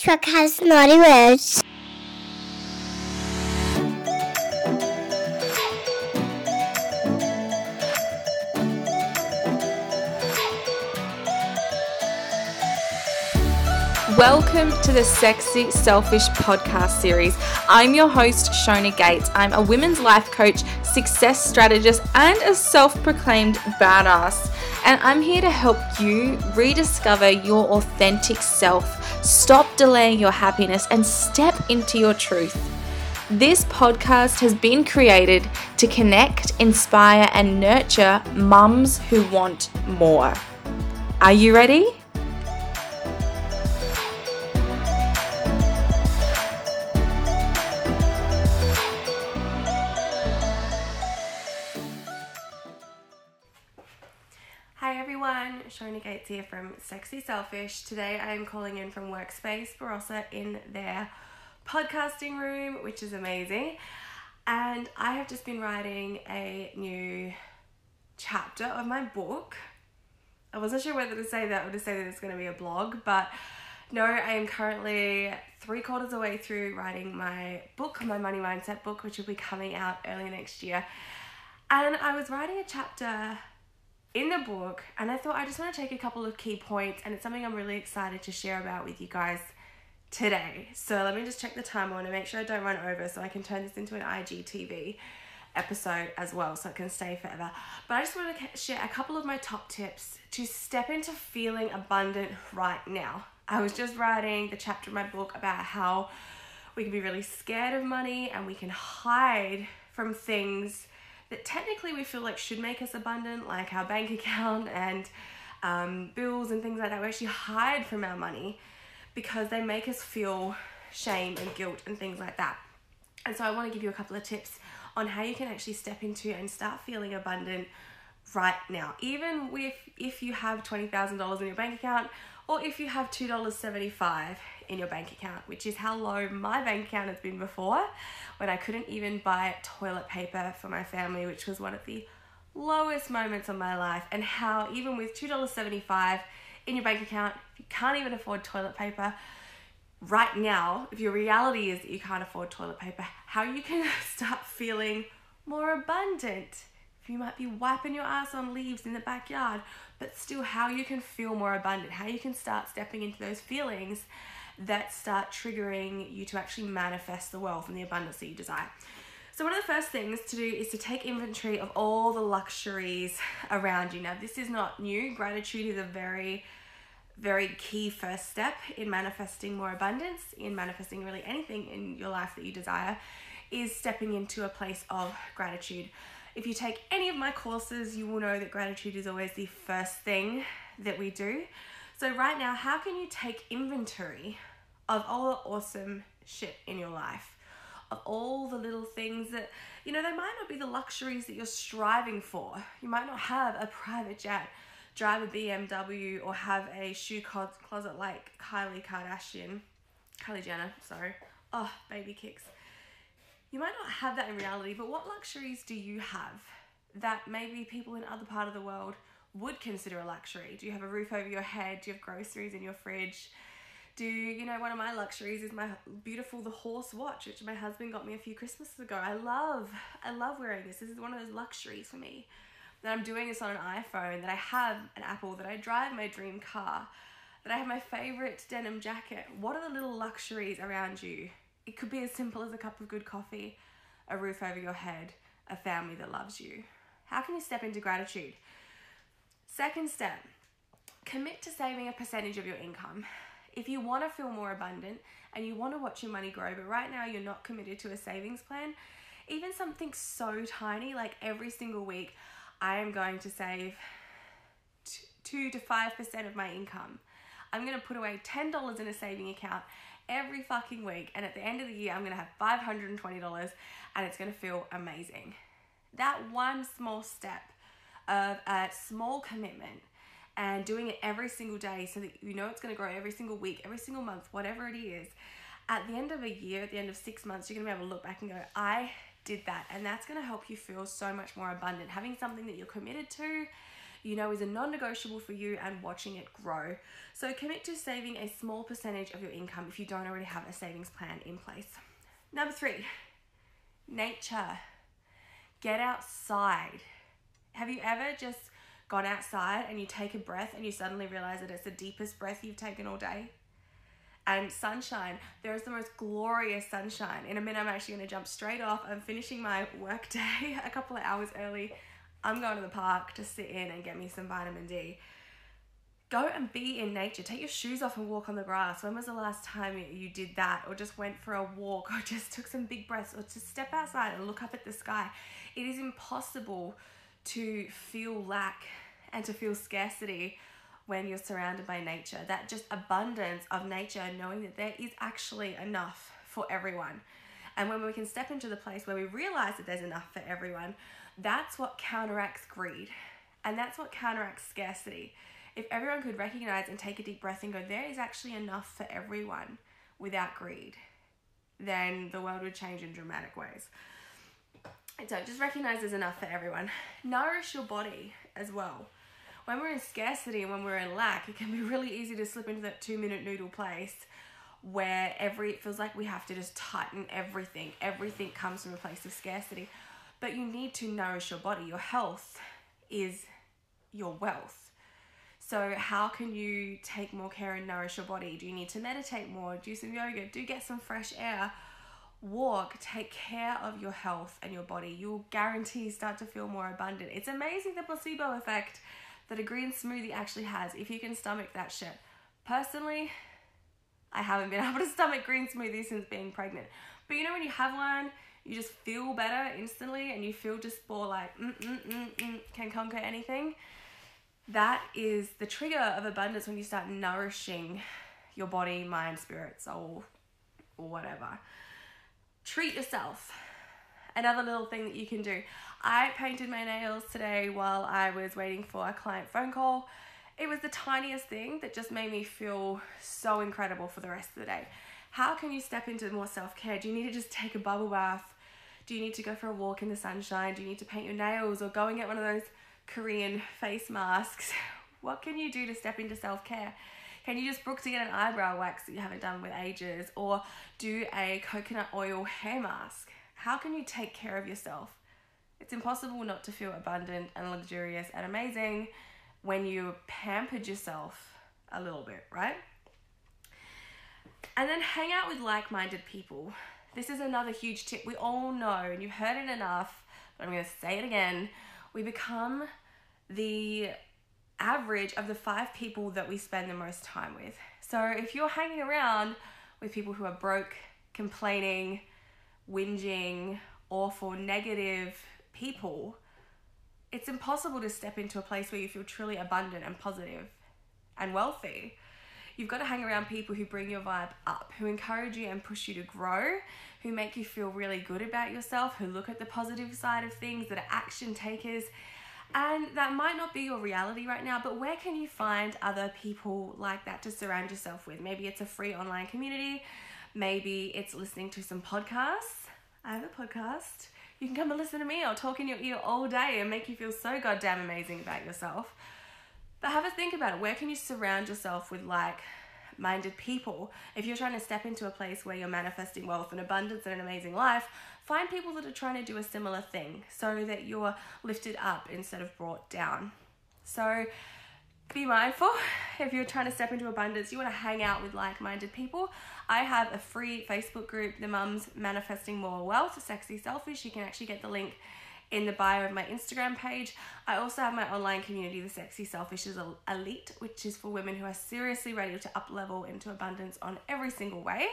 Truck has naughty words. Welcome to the Sexy Selfish podcast series. I'm your host, Shona Gates. I'm a women's life coach, success strategist, and a self proclaimed badass. And I'm here to help you rediscover your authentic self, stop delaying your happiness, and step into your truth. This podcast has been created to connect, inspire, and nurture mums who want more. Are you ready? Gates here from Sexy Selfish. Today I am calling in from Workspace Barossa in their podcasting room, which is amazing. And I have just been writing a new chapter of my book. I wasn't sure whether to say that or to say that it's going to be a blog, but no, I am currently three quarters of the way through writing my book, my money mindset book, which will be coming out early next year. And I was writing a chapter in the book, and I thought I just want to take a couple of key points, and it's something I'm really excited to share about with you guys today. So let me just check the time. on and make sure I don't run over so I can turn this into an IGTV episode as well so it can stay forever. But I just want to share a couple of my top tips to step into feeling abundant right now. I was just writing the chapter in my book about how we can be really scared of money and we can hide from things that technically we feel like should make us abundant, like our bank account and um, bills and things like that. We actually hide from our money because they make us feel shame and guilt and things like that. And so I want to give you a couple of tips on how you can actually step into and start feeling abundant right now. Even with if you have $20,000 in your bank account or if you have $2.75 in your bank account, which is how low my bank account has been before when I couldn't even buy toilet paper for my family, which was one of the lowest moments of my life, and how even with $2.75 in your bank account, you can't even afford toilet paper. Right now, if your reality is that you can't afford toilet paper, how you can start feeling more abundant. You might be wiping your ass on leaves in the backyard, but still, how you can feel more abundant, how you can start stepping into those feelings that start triggering you to actually manifest the wealth and the abundance that you desire. So, one of the first things to do is to take inventory of all the luxuries around you. Now, this is not new. Gratitude is a very, very key first step in manifesting more abundance, in manifesting really anything in your life that you desire, is stepping into a place of gratitude. If you take any of my courses, you will know that gratitude is always the first thing that we do. So, right now, how can you take inventory of all the awesome shit in your life? Of all the little things that, you know, they might not be the luxuries that you're striving for. You might not have a private jet, drive a BMW, or have a shoe closet like Kylie Kardashian, Kylie Jenner, sorry. Oh, baby kicks. You might not have that in reality, but what luxuries do you have that maybe people in other part of the world would consider a luxury? Do you have a roof over your head? Do you have groceries in your fridge? Do you know one of my luxuries is my beautiful the horse watch, which my husband got me a few Christmases ago. I love, I love wearing this. This is one of those luxuries for me. That I'm doing this on an iPhone, that I have an Apple, that I drive my dream car, that I have my favorite denim jacket. What are the little luxuries around you? It could be as simple as a cup of good coffee, a roof over your head, a family that loves you. How can you step into gratitude? Second step, commit to saving a percentage of your income. If you want to feel more abundant and you want to watch your money grow, but right now you're not committed to a savings plan, even something so tiny like every single week, I am going to save two to five percent of my income. I'm going to put away $10 in a saving account every fucking week, and at the end of the year, I'm going to have $520 and it's going to feel amazing. That one small step of a small commitment and doing it every single day so that you know it's going to grow every single week, every single month, whatever it is. At the end of a year, at the end of six months, you're going to be able to look back and go, I did that. And that's going to help you feel so much more abundant. Having something that you're committed to, you know is a non negotiable for you and watching it grow. So commit to saving a small percentage of your income if you don't already have a savings plan in place. Number three, nature. Get outside. Have you ever just gone outside and you take a breath and you suddenly realize that it's the deepest breath you've taken all day? and sunshine. There is the most glorious sunshine. In a minute, I'm actually going to jump straight off. I'm finishing my work day a couple of hours early. I'm going to the park to sit in and get me some vitamin D. Go and be in nature. Take your shoes off and walk on the grass. When was the last time you did that, or just went for a walk, or just took some big breaths, or just step outside and look up at the sky? It is impossible to feel lack and to feel scarcity when you're surrounded by nature. That just abundance of nature, knowing that there is actually enough for everyone. And when we can step into the place where we realize that there's enough for everyone, that's what counteracts greed. And that's what counteracts scarcity. If everyone could recognize and take a deep breath and go, there is actually enough for everyone without greed, then the world would change in dramatic ways. So just recognize there's enough for everyone. Nourish your body as well when we're in scarcity and when we're in lack, it can be really easy to slip into that two minute noodle place where every it feels like we have to just tighten everything. Everything comes from a place of scarcity. But you need to nourish your body. Your health is your wealth. So, how can you take more care and nourish your body? Do you need to meditate more? Do some yoga? Do get some fresh air? Walk, take care of your health and your body. You'll guarantee start to feel more abundant. It's amazing the placebo effect that a green smoothie actually has if you can stomach that shit. Personally, I haven't been able to stomach green smoothies since being pregnant. But you know when you have one, you just feel better instantly and you feel just more like mm, mm, mm, mm, can conquer anything. That is the trigger of abundance when you start nourishing your body, mind, spirit, soul, or whatever. Treat yourself. Another little thing that you can do. I painted my nails today while I was waiting for a client phone call. It was the tiniest thing that just made me feel so incredible for the rest of the day. How can you step into more self care? Do you need to just take a bubble bath? Do you need to go for a walk in the sunshine? Do you need to paint your nails or go and get one of those Korean face masks? What can you do to step into self care? Can you just book to get an eyebrow wax that you haven't done with ages or do a coconut oil hair mask? How can you take care of yourself? It's impossible not to feel abundant and luxurious and amazing when you pampered yourself a little bit, right? And then hang out with like minded people. This is another huge tip. We all know, and you've heard it enough, but I'm going to say it again. We become the average of the five people that we spend the most time with. So if you're hanging around with people who are broke, complaining, whinging, awful, negative, people, it's impossible to step into a place where you feel truly abundant and positive and wealthy. You've got to hang around people who bring your vibe up, who encourage you and push you to grow, who make you feel really good about yourself, who look at the positive side of things, that are action takers. And that might not be your reality right now, but where can you find other people like that to surround yourself with? Maybe it's a free online community, maybe it's listening to some podcasts. I have a podcast you can come and listen to me. I'll talk in your ear all day and make you feel so goddamn amazing about yourself. But have a think about it. Where can you surround yourself with like minded people? If you're trying to step into a place where you're manifesting wealth and abundance and an amazing life, find people that are trying to do a similar thing so that you're lifted up instead of brought down. So, be mindful if you're trying to step into abundance, you want to hang out with like minded people. I have a free Facebook group, The Mums Manifesting More Wealth, Sexy Selfish. You can actually get the link in the bio of my Instagram page. I also have my online community, The Sexy Selfish is Elite, which is for women who are seriously ready to up level into abundance on every single way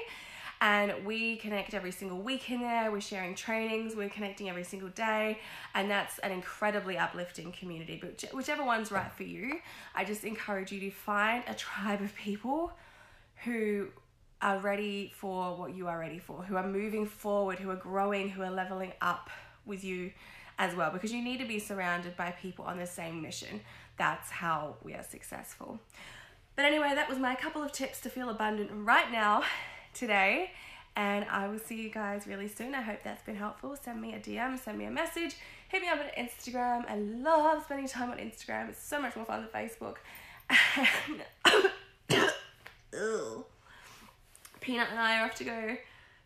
and we connect every single week in there. We're sharing trainings, we're connecting every single day, and that's an incredibly uplifting community. But whichever one's right for you, I just encourage you to find a tribe of people who are ready for what you are ready for, who are moving forward, who are growing, who are leveling up with you as well, because you need to be surrounded by people on the same mission. That's how we are successful. But anyway, that was my couple of tips to feel abundant right now today. And I will see you guys really soon. I hope that's been helpful. Send me a DM, send me a message, hit me up on Instagram. I love spending time on Instagram. It's so much more fun than Facebook. Peanut and I are off to go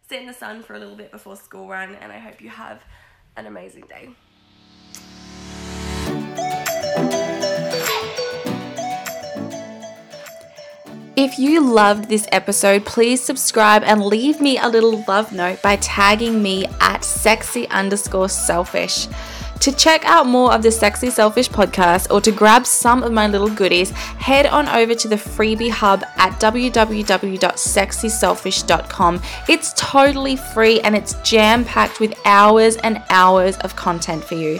sit in the sun for a little bit before school run, and I hope you have an amazing day. If you loved this episode, please subscribe and leave me a little love note by tagging me at sexy underscore selfish. To check out more of the Sexy Selfish podcast or to grab some of my little goodies, head on over to the freebie hub at www.sexyselfish.com. It's totally free and it's jam packed with hours and hours of content for you.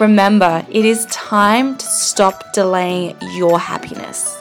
Remember, it is time to stop delaying your happiness.